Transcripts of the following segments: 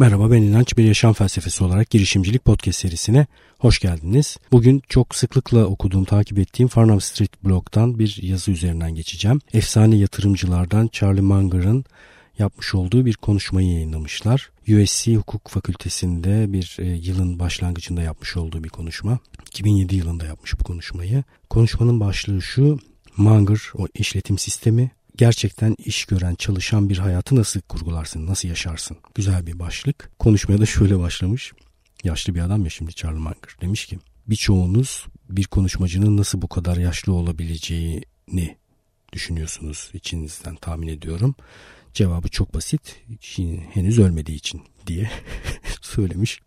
Merhaba ben İnanç bir yaşam felsefesi olarak girişimcilik podcast serisine hoş geldiniz. Bugün çok sıklıkla okuduğum, takip ettiğim Farnham Street blogdan bir yazı üzerinden geçeceğim. Efsane yatırımcılardan Charlie Munger'ın yapmış olduğu bir konuşmayı yayınlamışlar. USC Hukuk Fakültesi'nde bir e, yılın başlangıcında yapmış olduğu bir konuşma. 2007 yılında yapmış bu konuşmayı. Konuşmanın başlığı şu. Munger o işletim sistemi gerçekten iş gören, çalışan bir hayatı nasıl kurgularsın, nasıl yaşarsın? Güzel bir başlık. Konuşmaya da şöyle başlamış. Yaşlı bir adam ya şimdi Charlie Munger. Demiş ki birçoğunuz bir konuşmacının nasıl bu kadar yaşlı olabileceğini düşünüyorsunuz içinizden tahmin ediyorum. Cevabı çok basit. Henüz ölmediği için diye söylemiş.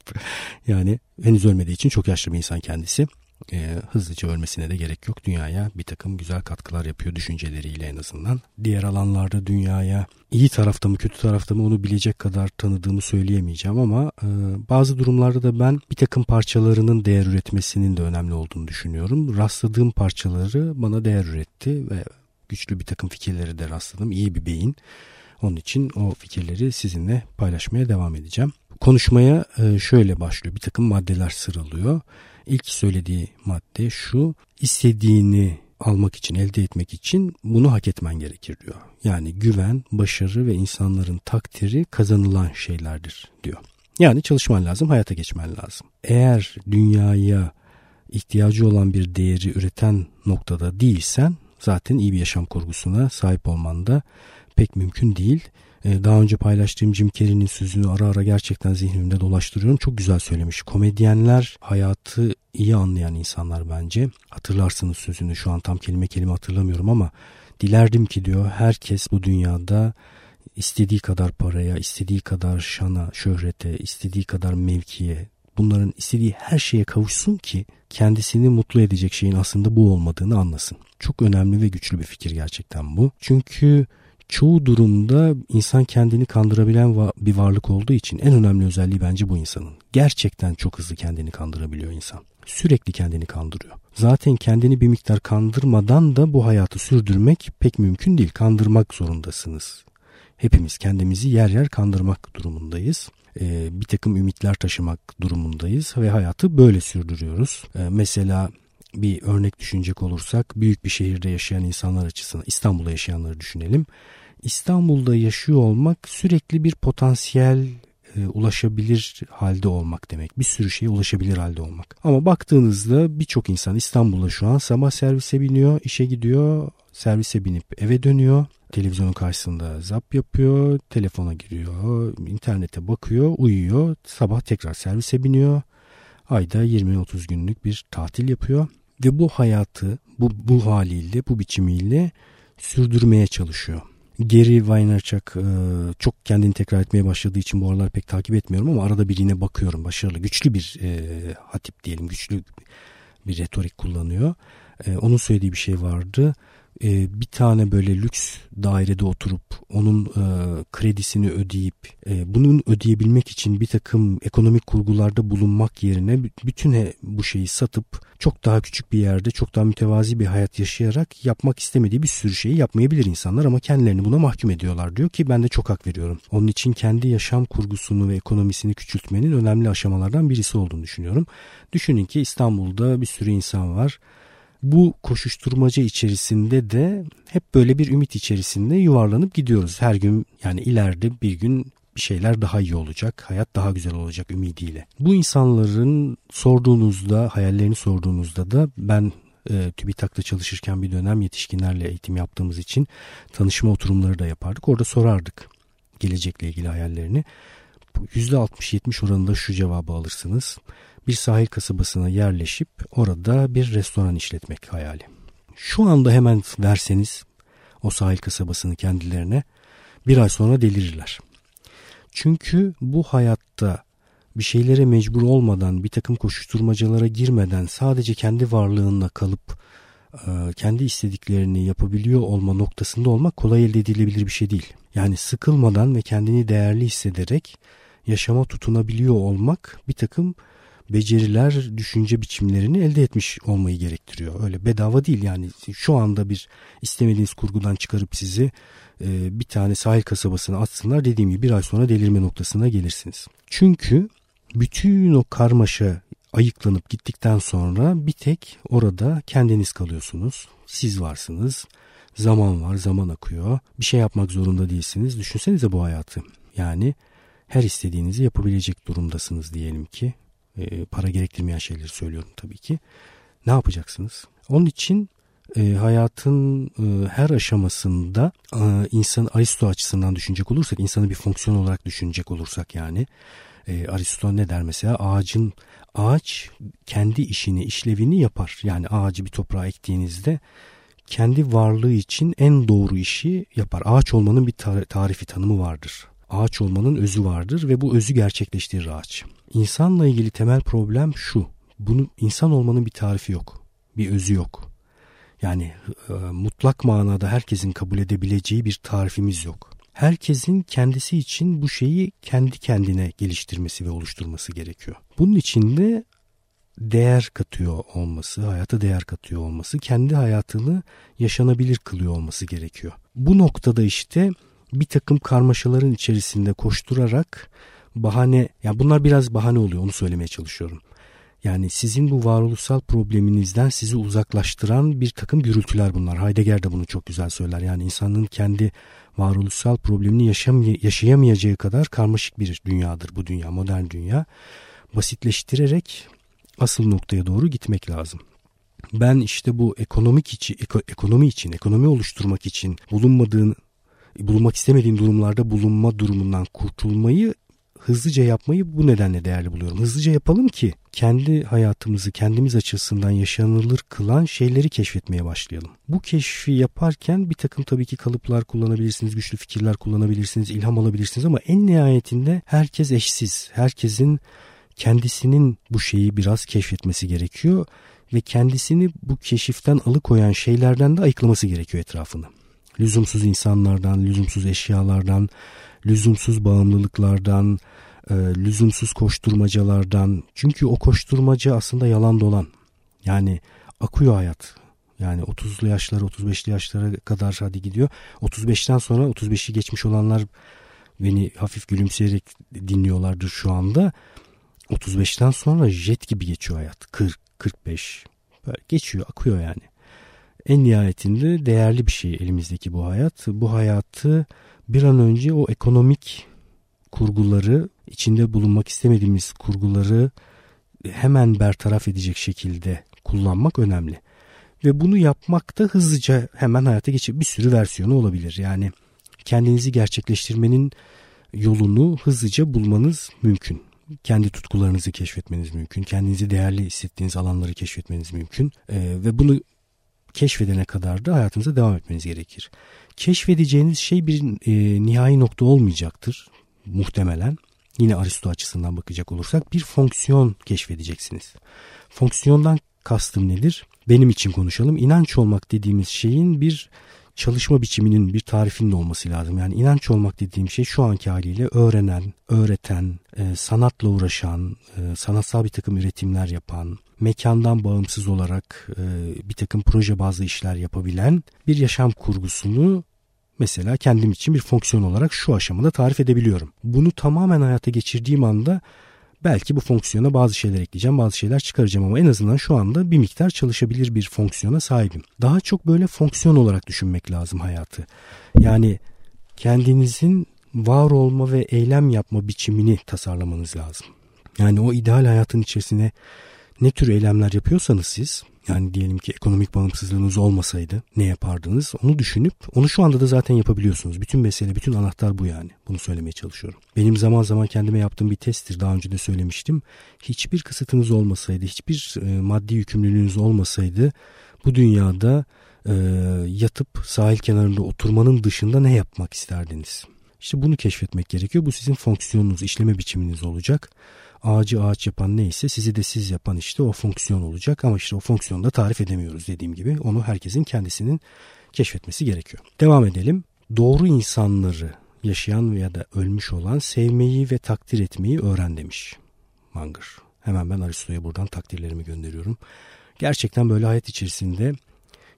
Yani henüz ölmediği için çok yaşlı bir insan kendisi e, hızlıca ölmesine de gerek yok. Dünyaya bir takım güzel katkılar yapıyor düşünceleriyle en azından. Diğer alanlarda dünyaya iyi tarafta mı kötü tarafta mı onu bilecek kadar tanıdığımı söyleyemeyeceğim ama e, bazı durumlarda da ben bir takım parçalarının değer üretmesinin de önemli olduğunu düşünüyorum. Rastladığım parçaları bana değer üretti ve güçlü bir takım fikirleri de rastladım. İyi bir beyin. Onun için o fikirleri sizinle paylaşmaya devam edeceğim. Konuşmaya e, şöyle başlıyor. Bir takım maddeler sıralıyor. İlk söylediği madde şu istediğini almak için, elde etmek için bunu hak etmen gerekir diyor. Yani güven, başarı ve insanların takdiri kazanılan şeylerdir diyor. Yani çalışman lazım, hayata geçmen lazım. Eğer dünyaya ihtiyacı olan bir değeri üreten noktada değilsen zaten iyi bir yaşam kurgusuna sahip olman da pek mümkün değil. Ee, daha önce paylaştığım Jim Carrey'nin sözünü ara ara gerçekten zihnimde dolaştırıyorum. Çok güzel söylemiş. Komedyenler hayatı iyi anlayan insanlar bence. Hatırlarsınız sözünü şu an tam kelime kelime hatırlamıyorum ama dilerdim ki diyor herkes bu dünyada istediği kadar paraya, istediği kadar şana, şöhrete, istediği kadar mevkiye, bunların istediği her şeye kavuşsun ki kendisini mutlu edecek şeyin aslında bu olmadığını anlasın. Çok önemli ve güçlü bir fikir gerçekten bu. Çünkü çoğu durumda insan kendini kandırabilen bir varlık olduğu için en önemli özelliği bence bu insanın. Gerçekten çok hızlı kendini kandırabiliyor insan. Sürekli kendini kandırıyor. Zaten kendini bir miktar kandırmadan da bu hayatı sürdürmek pek mümkün değil. Kandırmak zorundasınız. Hepimiz kendimizi yer yer kandırmak durumundayız. Ee, bir takım ümitler taşımak durumundayız ve hayatı böyle sürdürüyoruz. Ee, mesela bir örnek düşünecek olursak büyük bir şehirde yaşayan insanlar açısından İstanbul'da yaşayanları düşünelim. İstanbul'da yaşıyor olmak sürekli bir potansiyel e, ulaşabilir halde olmak demek. Bir sürü şeye ulaşabilir halde olmak. Ama baktığınızda birçok insan İstanbul'da şu an sabah servise biniyor, işe gidiyor, servise binip eve dönüyor. Televizyonun karşısında zap yapıyor, telefona giriyor, internete bakıyor, uyuyor, sabah tekrar servise biniyor. Ayda 20-30 günlük bir tatil yapıyor ve bu hayatı bu, bu haliyle, bu biçimiyle sürdürmeye çalışıyor. Gary Vaynerchuk e, çok kendini tekrar etmeye başladığı için bu aralar pek takip etmiyorum ama arada bir yine bakıyorum. Başarılı, güçlü bir e, hatip diyelim, güçlü bir retorik kullanıyor. E, onun söylediği bir şey vardı e, bir tane böyle lüks dairede oturup onun e, kredisini ödeyip e, bunun ödeyebilmek için bir takım ekonomik kurgularda bulunmak yerine bütün bu şeyi satıp çok daha küçük bir yerde çok daha mütevazi bir hayat yaşayarak yapmak istemediği bir sürü şeyi yapmayabilir insanlar ama kendilerini buna mahkum ediyorlar diyor ki ben de çok hak veriyorum. Onun için kendi yaşam kurgusunu ve ekonomisini küçültmenin önemli aşamalardan birisi olduğunu düşünüyorum. Düşünün ki İstanbul'da bir sürü insan var bu koşuşturmaca içerisinde de hep böyle bir ümit içerisinde yuvarlanıp gidiyoruz. Her gün yani ileride bir gün bir şeyler daha iyi olacak, hayat daha güzel olacak ümidiyle. Bu insanların sorduğunuzda, hayallerini sorduğunuzda da ben e, TÜBİTAK'ta çalışırken bir dönem yetişkinlerle eğitim yaptığımız için tanışma oturumları da yapardık. Orada sorardık gelecekle ilgili hayallerini. %60-70 oranında şu cevabı alırsınız bir sahil kasabasına yerleşip orada bir restoran işletmek hayali. Şu anda hemen verseniz o sahil kasabasını kendilerine bir ay sonra delirirler. Çünkü bu hayatta bir şeylere mecbur olmadan, bir takım koşuşturmacalara girmeden sadece kendi varlığınla kalıp e, kendi istediklerini yapabiliyor olma noktasında olmak kolay elde edilebilir bir şey değil. Yani sıkılmadan ve kendini değerli hissederek yaşama tutunabiliyor olmak bir takım beceriler, düşünce biçimlerini elde etmiş olmayı gerektiriyor. Öyle bedava değil yani şu anda bir istemediğiniz kurgudan çıkarıp sizi e, bir tane sahil kasabasına atsınlar dediğim gibi bir ay sonra delirme noktasına gelirsiniz. Çünkü bütün o karmaşa ayıklanıp gittikten sonra bir tek orada kendiniz kalıyorsunuz. Siz varsınız. Zaman var, zaman akıyor. Bir şey yapmak zorunda değilsiniz. Düşünsenize bu hayatı. Yani her istediğinizi yapabilecek durumdasınız diyelim ki. E, para gerektirmeyen şeyleri söylüyorum tabii ki. Ne yapacaksınız? Onun için e, hayatın e, her aşamasında e, insan Aristo açısından düşünecek olursak, insanı bir fonksiyon olarak düşünecek olursak yani e, Aristo ne der mesela ağacın ağaç kendi işini işlevini yapar. Yani ağacı bir toprağa ektiğinizde kendi varlığı için en doğru işi yapar. Ağaç olmanın bir tarifi tanımı vardır. Ağaç olmanın özü vardır ve bu özü gerçekleştirir ağaç. İnsanla ilgili temel problem şu. Bunu insan olmanın bir tarifi yok. Bir özü yok. Yani e, mutlak manada herkesin kabul edebileceği bir tarifimiz yok. Herkesin kendisi için bu şeyi kendi kendine geliştirmesi ve oluşturması gerekiyor. Bunun için de değer katıyor olması, hayata değer katıyor olması, kendi hayatını yaşanabilir kılıyor olması gerekiyor. Bu noktada işte bir takım karmaşaların içerisinde koşturarak bahane, ya bunlar biraz bahane oluyor onu söylemeye çalışıyorum. Yani sizin bu varoluşsal probleminizden sizi uzaklaştıran bir takım gürültüler bunlar. Heidegger de bunu çok güzel söyler. Yani insanın kendi varoluşsal problemini yaşam yaşayamayacağı kadar karmaşık bir dünyadır bu dünya, modern dünya. Basitleştirerek asıl noktaya doğru gitmek lazım. Ben işte bu ekonomik için, ekonomi için, ekonomi oluşturmak için bulunmadığın, bulunmak istemediğin durumlarda bulunma durumundan kurtulmayı hızlıca yapmayı bu nedenle değerli buluyorum. Hızlıca yapalım ki kendi hayatımızı kendimiz açısından yaşanılır kılan şeyleri keşfetmeye başlayalım. Bu keşfi yaparken bir takım tabii ki kalıplar kullanabilirsiniz, güçlü fikirler kullanabilirsiniz, ilham alabilirsiniz ama en nihayetinde herkes eşsiz. Herkesin kendisinin bu şeyi biraz keşfetmesi gerekiyor ve kendisini bu keşiften alıkoyan şeylerden de ayıklaması gerekiyor etrafını. Lüzumsuz insanlardan, lüzumsuz eşyalardan, lüzumsuz bağımlılıklardan, e, lüzumsuz koşturmacalardan. Çünkü o koşturmaca aslında yalan dolan. Yani akıyor hayat. Yani 30'lu yaşlara 35'li yaşlara kadar hadi gidiyor. 35'ten sonra 35'i geçmiş olanlar beni hafif gülümseyerek dinliyorlardır şu anda. 35'ten sonra jet gibi geçiyor hayat. 40, 45 böyle geçiyor akıyor yani. En nihayetinde değerli bir şey elimizdeki bu hayat. Bu hayatı bir an önce o ekonomik kurguları içinde bulunmak istemediğimiz kurguları hemen bertaraf edecek şekilde kullanmak önemli. Ve bunu yapmakta hızlıca hemen hayata geçip bir sürü versiyonu olabilir. Yani kendinizi gerçekleştirmenin yolunu hızlıca bulmanız mümkün. Kendi tutkularınızı keşfetmeniz mümkün. Kendinizi değerli hissettiğiniz alanları keşfetmeniz mümkün. Ee, ve bunu keşfedene kadar da hayatınıza devam etmeniz gerekir. Keşfedeceğiniz şey bir e, nihai nokta olmayacaktır muhtemelen. Yine Aristo açısından bakacak olursak bir fonksiyon keşfedeceksiniz. Fonksiyondan kastım nedir? Benim için konuşalım. İnanç olmak dediğimiz şeyin bir çalışma biçiminin bir tarifinin olması lazım. Yani inanç olmak dediğim şey şu anki haliyle öğrenen, öğreten, e, sanatla uğraşan, e, sanatsal bir takım üretimler yapan, mekandan bağımsız olarak e, bir takım proje bazlı işler yapabilen bir yaşam kurgusunu mesela kendim için bir fonksiyon olarak şu aşamada tarif edebiliyorum. Bunu tamamen hayata geçirdiğim anda belki bu fonksiyona bazı şeyler ekleyeceğim, bazı şeyler çıkaracağım ama en azından şu anda bir miktar çalışabilir bir fonksiyona sahibim. Daha çok böyle fonksiyon olarak düşünmek lazım hayatı. Yani kendinizin var olma ve eylem yapma biçimini tasarlamanız lazım. Yani o ideal hayatın içerisine ne tür eylemler yapıyorsanız siz yani diyelim ki ekonomik bağımsızlığınız olmasaydı ne yapardınız? Onu düşünüp onu şu anda da zaten yapabiliyorsunuz. Bütün mesele, bütün anahtar bu yani. Bunu söylemeye çalışıyorum. Benim zaman zaman kendime yaptığım bir testtir. Daha önce de söylemiştim. Hiçbir kısıtınız olmasaydı, hiçbir e, maddi yükümlülüğünüz olmasaydı bu dünyada e, yatıp sahil kenarında oturmanın dışında ne yapmak isterdiniz? İşte bunu keşfetmek gerekiyor. Bu sizin fonksiyonunuz, işleme biçiminiz olacak ağacı ağaç yapan neyse sizi de siz yapan işte o fonksiyon olacak ama işte o fonksiyonu da tarif edemiyoruz dediğim gibi onu herkesin kendisinin keşfetmesi gerekiyor. Devam edelim. Doğru insanları yaşayan ya da ölmüş olan sevmeyi ve takdir etmeyi öğren demiş Munger. Hemen ben Aristo'ya buradan takdirlerimi gönderiyorum. Gerçekten böyle hayat içerisinde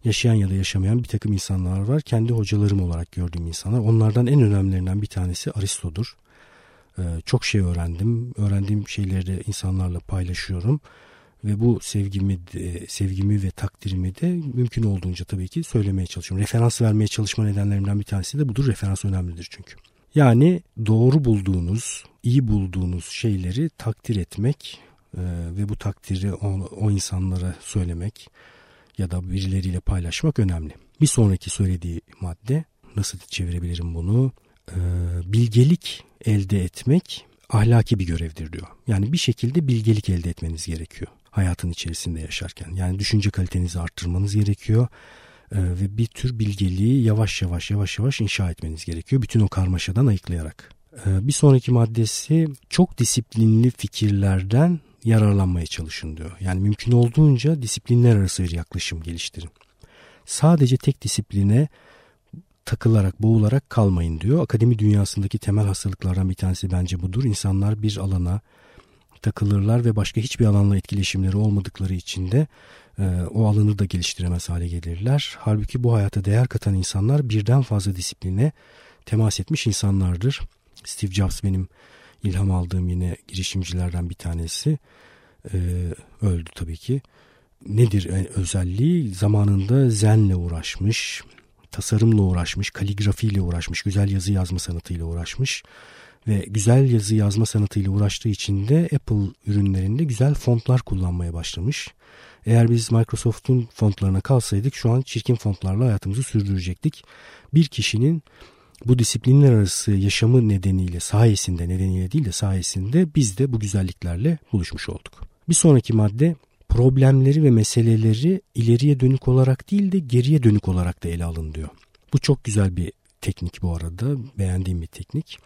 yaşayan ya da yaşamayan bir takım insanlar var. Kendi hocalarım olarak gördüğüm insanlar. Onlardan en önemlilerinden bir tanesi Aristo'dur. Ee, çok şey öğrendim. Öğrendiğim şeyleri de insanlarla paylaşıyorum. Ve bu sevgimi, sevgimi ve takdirimi de mümkün olduğunca tabii ki söylemeye çalışıyorum. Referans vermeye çalışma nedenlerimden bir tanesi de budur. Referans önemlidir çünkü. Yani doğru bulduğunuz, iyi bulduğunuz şeyleri takdir etmek e, ve bu takdiri o, o insanlara söylemek ya da birileriyle paylaşmak önemli. Bir sonraki söylediği madde nasıl çevirebilirim bunu? Ee, bilgelik elde etmek ahlaki bir görevdir diyor. Yani bir şekilde bilgelik elde etmeniz gerekiyor hayatın içerisinde yaşarken. Yani düşünce kalitenizi arttırmanız gerekiyor ee, ve bir tür bilgeliği yavaş yavaş yavaş yavaş inşa etmeniz gerekiyor. Bütün o karmaşadan ayıklayarak. Ee, bir sonraki maddesi çok disiplinli fikirlerden yararlanmaya çalışın diyor. Yani mümkün olduğunca disiplinler arası bir yaklaşım geliştirin. Sadece tek disipline takılarak, boğularak kalmayın diyor. Akademi dünyasındaki temel hastalıklardan bir tanesi bence budur. İnsanlar bir alana takılırlar ve başka hiçbir alanla etkileşimleri olmadıkları için de e, o alanı da geliştiremez hale gelirler. Halbuki bu hayata değer katan insanlar birden fazla disipline temas etmiş insanlardır. Steve Jobs benim ilham aldığım yine girişimcilerden bir tanesi. E, öldü tabii ki. Nedir özelliği? Zamanında zenle uğraşmış, tasarımla uğraşmış, kaligrafiyle uğraşmış, güzel yazı yazma sanatıyla uğraşmış ve güzel yazı yazma sanatıyla uğraştığı için de Apple ürünlerinde güzel fontlar kullanmaya başlamış. Eğer biz Microsoft'un fontlarına kalsaydık şu an çirkin fontlarla hayatımızı sürdürecektik. Bir kişinin bu disiplinler arası yaşamı nedeniyle sayesinde nedeniyle değil de sayesinde biz de bu güzelliklerle buluşmuş olduk. Bir sonraki madde problemleri ve meseleleri ileriye dönük olarak değil de geriye dönük olarak da ele alın diyor. Bu çok güzel bir teknik bu arada. Beğendiğim bir teknik.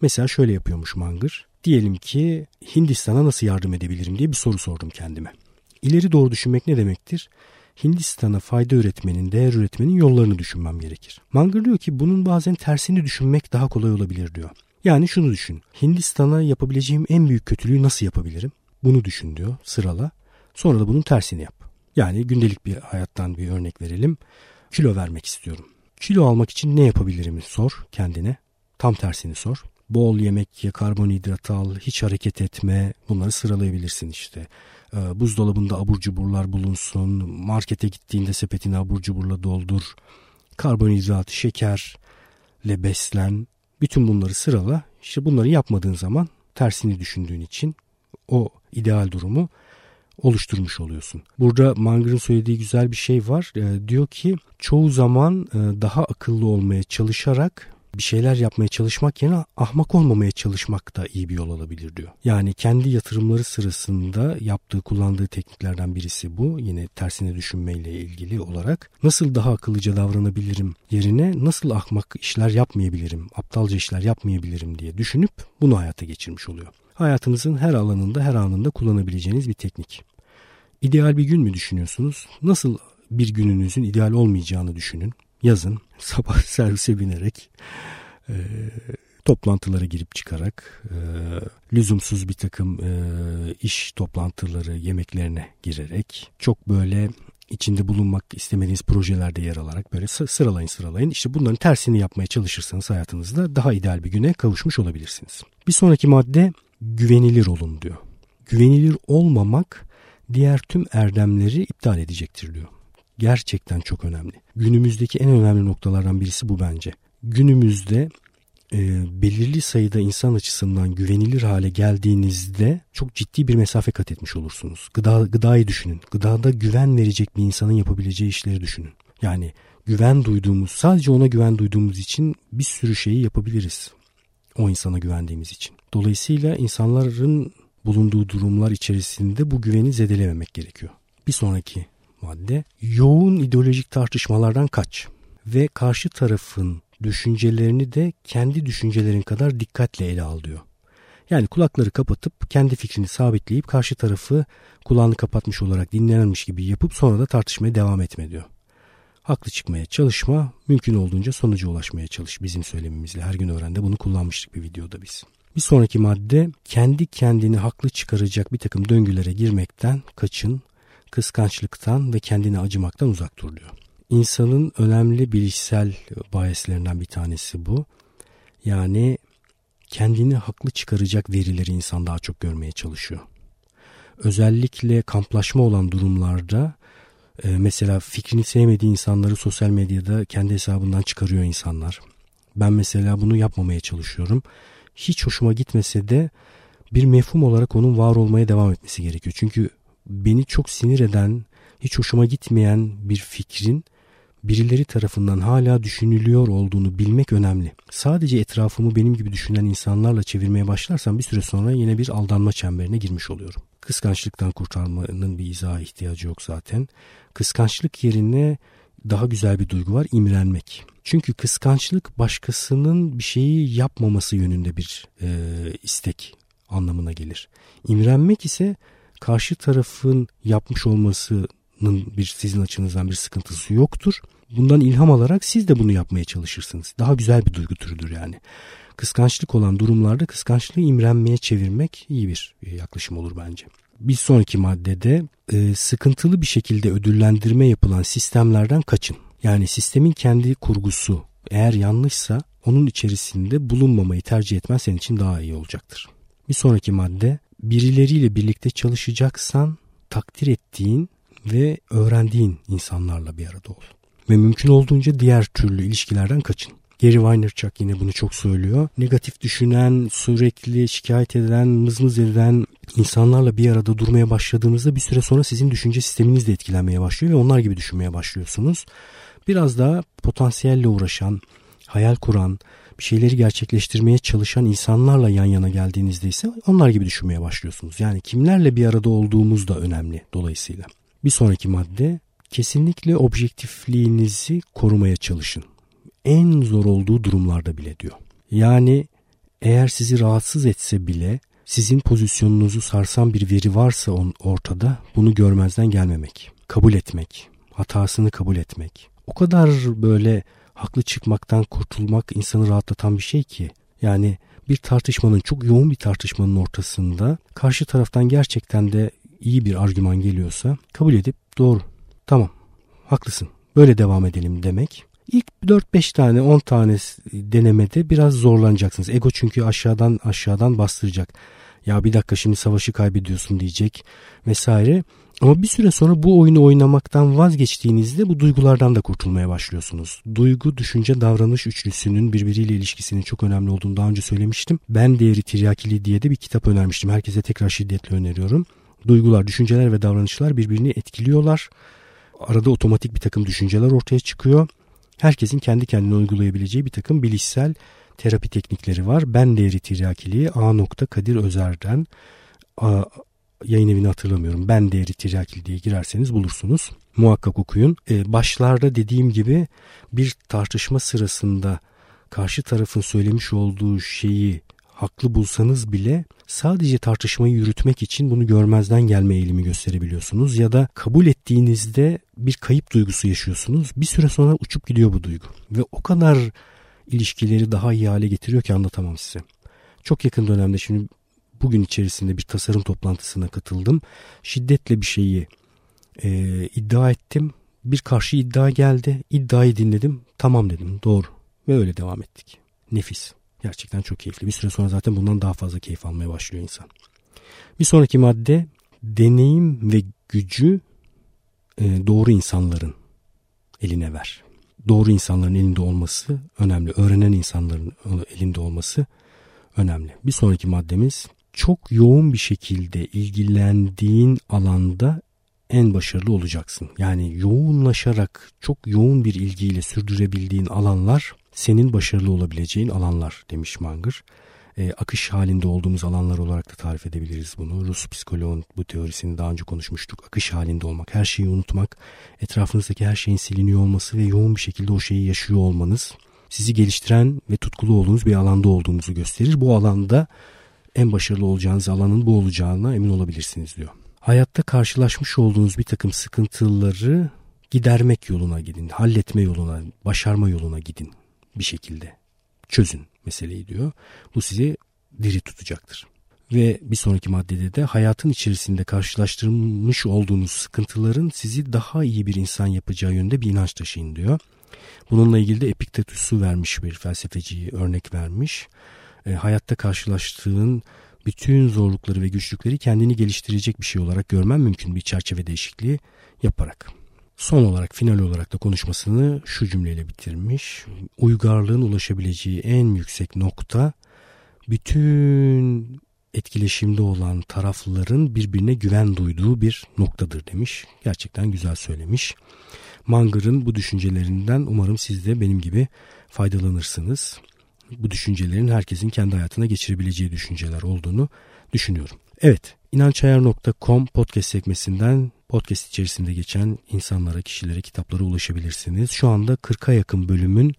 Mesela şöyle yapıyormuş Mangır. Diyelim ki Hindistan'a nasıl yardım edebilirim diye bir soru sordum kendime. İleri doğru düşünmek ne demektir? Hindistan'a fayda üretmenin, değer üretmenin yollarını düşünmem gerekir. Mangır diyor ki bunun bazen tersini düşünmek daha kolay olabilir diyor. Yani şunu düşün. Hindistan'a yapabileceğim en büyük kötülüğü nasıl yapabilirim? Bunu düşün diyor sırala. Sonra da bunun tersini yap. Yani gündelik bir hayattan bir örnek verelim. Kilo vermek istiyorum. Kilo almak için ne yapabilirim sor kendine. Tam tersini sor. Bol yemek ye, karbonhidrat al, hiç hareket etme. Bunları sıralayabilirsin işte. Ee, buzdolabında abur cuburlar bulunsun. Markete gittiğinde sepetini abur cuburla doldur. Karbonhidrat, şekerle beslen. Bütün bunları sırala. İşte bunları yapmadığın zaman tersini düşündüğün için o ideal durumu oluşturmuş oluyorsun. Burada Manger'ın söylediği güzel bir şey var. E, diyor ki çoğu zaman e, daha akıllı olmaya çalışarak bir şeyler yapmaya çalışmak yerine ahmak olmamaya çalışmak da iyi bir yol alabilir diyor. Yani kendi yatırımları sırasında yaptığı kullandığı tekniklerden birisi bu. Yine tersine düşünmeyle ilgili olarak nasıl daha akıllıca davranabilirim yerine nasıl ahmak işler yapmayabilirim, aptalca işler yapmayabilirim diye düşünüp bunu hayata geçirmiş oluyor. Hayatınızın her alanında her anında kullanabileceğiniz bir teknik. İdeal bir gün mü düşünüyorsunuz? Nasıl bir gününüzün ideal olmayacağını düşünün. Yazın sabah servise binerek e, toplantılara girip çıkarak e, lüzumsuz bir takım e, iş toplantıları yemeklerine girerek çok böyle içinde bulunmak istemediğiniz projelerde yer alarak böyle sıralayın sıralayın. İşte bunların tersini yapmaya çalışırsanız hayatınızda daha ideal bir güne kavuşmuş olabilirsiniz. Bir sonraki madde güvenilir olun diyor. Güvenilir olmamak diğer tüm erdemleri iptal edecektir diyor. Gerçekten çok önemli. Günümüzdeki en önemli noktalardan birisi bu bence. Günümüzde e, belirli sayıda insan açısından güvenilir hale geldiğinizde çok ciddi bir mesafe kat etmiş olursunuz. Gıda, gıdayı düşünün. Gıdada güven verecek bir insanın yapabileceği işleri düşünün. Yani güven duyduğumuz, sadece ona güven duyduğumuz için bir sürü şeyi yapabiliriz. O insana güvendiğimiz için. Dolayısıyla insanların bulunduğu durumlar içerisinde bu güveni zedelememek gerekiyor. Bir sonraki madde yoğun ideolojik tartışmalardan kaç ve karşı tarafın düşüncelerini de kendi düşüncelerin kadar dikkatle ele al diyor. Yani kulakları kapatıp kendi fikrini sabitleyip karşı tarafı kulağını kapatmış olarak dinlenmiş gibi yapıp sonra da tartışmaya devam etme diyor. Haklı çıkmaya çalışma, mümkün olduğunca sonuca ulaşmaya çalış bizim söylemimizle. Her gün öğrende bunu kullanmıştık bir videoda biz. Bir sonraki madde kendi kendini haklı çıkaracak bir takım döngülere girmekten kaçın, kıskançlıktan ve kendine acımaktan uzak dur diyor. İnsanın önemli bilişsel bayeslerinden bir tanesi bu. Yani kendini haklı çıkaracak verileri insan daha çok görmeye çalışıyor. Özellikle kamplaşma olan durumlarda e, mesela fikrini sevmediği insanları sosyal medyada kendi hesabından çıkarıyor insanlar. Ben mesela bunu yapmamaya çalışıyorum. Hiç hoşuma gitmese de bir mefhum olarak onun var olmaya devam etmesi gerekiyor. Çünkü beni çok sinir eden, hiç hoşuma gitmeyen bir fikrin birileri tarafından hala düşünülüyor olduğunu bilmek önemli. Sadece etrafımı benim gibi düşünen insanlarla çevirmeye başlarsam bir süre sonra yine bir aldanma çemberine girmiş oluyorum. Kıskançlıktan kurtarmanın bir izaha ihtiyacı yok zaten. Kıskançlık yerine daha güzel bir duygu var imrenmek. Çünkü kıskançlık başkasının bir şeyi yapmaması yönünde bir e, istek anlamına gelir. İmrenmek ise karşı tarafın yapmış olmasının bir sizin açınızdan bir sıkıntısı yoktur. Bundan ilham alarak siz de bunu yapmaya çalışırsınız. Daha güzel bir duygu türüdür yani. Kıskançlık olan durumlarda kıskançlığı imrenmeye çevirmek iyi bir yaklaşım olur bence. Bir sonraki maddede e, sıkıntılı bir şekilde ödüllendirme yapılan sistemlerden kaçın. Yani sistemin kendi kurgusu eğer yanlışsa onun içerisinde bulunmamayı tercih etmen senin için daha iyi olacaktır. Bir sonraki madde birileriyle birlikte çalışacaksan takdir ettiğin ve öğrendiğin insanlarla bir arada ol. Ve mümkün olduğunca diğer türlü ilişkilerden kaçın. Gary Vaynerchuk yine bunu çok söylüyor. Negatif düşünen, sürekli şikayet edilen, mızmız edilen insanlarla bir arada durmaya başladığınızda bir süre sonra sizin düşünce sisteminiz de etkilenmeye başlıyor ve onlar gibi düşünmeye başlıyorsunuz. Biraz daha potansiyelle uğraşan, hayal kuran, bir şeyleri gerçekleştirmeye çalışan insanlarla yan yana geldiğinizde ise onlar gibi düşünmeye başlıyorsunuz. Yani kimlerle bir arada olduğumuz da önemli dolayısıyla. Bir sonraki madde kesinlikle objektifliğinizi korumaya çalışın. En zor olduğu durumlarda bile diyor. Yani eğer sizi rahatsız etse bile sizin pozisyonunuzu sarsan bir veri varsa ortada bunu görmezden gelmemek, kabul etmek, hatasını kabul etmek. O kadar böyle haklı çıkmaktan kurtulmak insanı rahatlatan bir şey ki. Yani bir tartışmanın çok yoğun bir tartışmanın ortasında karşı taraftan gerçekten de iyi bir argüman geliyorsa kabul edip doğru tamam haklısın böyle devam edelim demek. İlk 4-5 tane 10 tane denemede biraz zorlanacaksınız. Ego çünkü aşağıdan aşağıdan bastıracak. Ya bir dakika şimdi savaşı kaybediyorsun diyecek vesaire. Ama bir süre sonra bu oyunu oynamaktan vazgeçtiğinizde bu duygulardan da kurtulmaya başlıyorsunuz. Duygu, düşünce, davranış üçlüsünün birbiriyle ilişkisinin çok önemli olduğunu daha önce söylemiştim. Ben Değeri Tiryakili diye de bir kitap önermiştim. Herkese tekrar şiddetle öneriyorum. Duygular, düşünceler ve davranışlar birbirini etkiliyorlar. Arada otomatik bir takım düşünceler ortaya çıkıyor. Herkesin kendi kendine uygulayabileceği bir takım bilişsel terapi teknikleri var. Ben Değeri Tiryakiliği A. Kadir Özer'den yayın evini hatırlamıyorum. Ben Değeri Tiryakili diye girerseniz bulursunuz. Muhakkak okuyun. Ee, başlarda dediğim gibi bir tartışma sırasında karşı tarafın söylemiş olduğu şeyi haklı bulsanız bile sadece tartışmayı yürütmek için bunu görmezden gelme eğilimi gösterebiliyorsunuz ya da kabul ettiğinizde bir kayıp duygusu yaşıyorsunuz. Bir süre sonra uçup gidiyor bu duygu ve o kadar ilişkileri daha iyi hale getiriyor ki anlatamam size. Çok yakın dönemde şimdi bugün içerisinde bir tasarım toplantısına katıldım. Şiddetle bir şeyi e, iddia ettim. Bir karşı iddia geldi. İddiayı dinledim. Tamam dedim. Doğru. Ve öyle devam ettik. Nefis. Gerçekten çok keyifli. Bir süre sonra zaten bundan daha fazla keyif almaya başlıyor insan. Bir sonraki madde deneyim ve gücü e, doğru insanların eline ver. Doğru insanların elinde olması önemli. Öğrenen insanların elinde olması önemli. Bir sonraki maddemiz çok yoğun bir şekilde ilgilendiğin alanda en başarılı olacaksın. Yani yoğunlaşarak çok yoğun bir ilgiyle sürdürebildiğin alanlar senin başarılı olabileceğin alanlar demiş Manger. E, akış halinde olduğumuz alanlar olarak da tarif edebiliriz bunu. Rus psikoloğun bu teorisini daha önce konuşmuştuk. Akış halinde olmak, her şeyi unutmak, etrafınızdaki her şeyin siliniyor olması ve yoğun bir şekilde o şeyi yaşıyor olmanız sizi geliştiren ve tutkulu olduğunuz bir alanda olduğunuzu gösterir. Bu alanda en başarılı olacağınız alanın bu olacağına emin olabilirsiniz diyor. Hayatta karşılaşmış olduğunuz bir takım sıkıntıları gidermek yoluna gidin, halletme yoluna, başarma yoluna gidin bir şekilde. Çözün meseleyi diyor. Bu sizi diri tutacaktır. Ve bir sonraki maddede de hayatın içerisinde karşılaştırmış olduğunuz sıkıntıların sizi daha iyi bir insan yapacağı yönde bir inanç taşıyın diyor. Bununla ilgili de Epiktetus'u vermiş bir felsefeciyi örnek vermiş. e, hayatta karşılaştığın bütün zorlukları ve güçlükleri kendini geliştirecek bir şey olarak görmen mümkün bir çerçeve değişikliği yaparak. Son olarak final olarak da konuşmasını şu cümleyle bitirmiş. Uygarlığın ulaşabileceği en yüksek nokta bütün etkileşimde olan tarafların birbirine güven duyduğu bir noktadır demiş. Gerçekten güzel söylemiş. Manger'ın bu düşüncelerinden umarım siz de benim gibi faydalanırsınız. Bu düşüncelerin herkesin kendi hayatına geçirebileceği düşünceler olduğunu düşünüyorum. Evet, inançayar.com podcast sekmesinden podcast içerisinde geçen insanlara, kişilere, kitaplara ulaşabilirsiniz. Şu anda 40'a yakın bölümün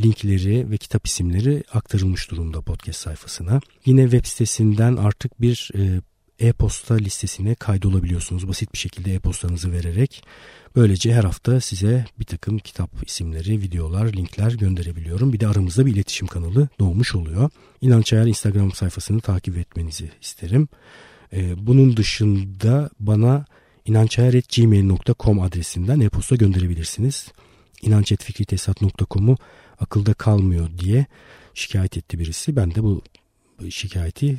linkleri ve kitap isimleri aktarılmış durumda podcast sayfasına. Yine web sitesinden artık bir e, e-posta listesine kaydolabiliyorsunuz. Basit bir şekilde e-postanızı vererek. Böylece her hafta size bir takım kitap isimleri, videolar, linkler gönderebiliyorum. Bir de aramızda bir iletişim kanalı doğmuş oluyor. İnanç Ayar Instagram sayfasını takip etmenizi isterim. Ee, bunun dışında bana inançayar.gmail.com adresinden e-posta gönderebilirsiniz. inançetfikritesat.com'u akılda kalmıyor diye şikayet etti birisi. Ben de bu şikayeti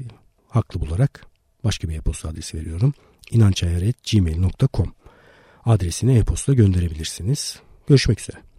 haklı bularak başka bir e-posta adresi veriyorum. inançayar.gmail.com adresine e-posta gönderebilirsiniz. Görüşmek üzere.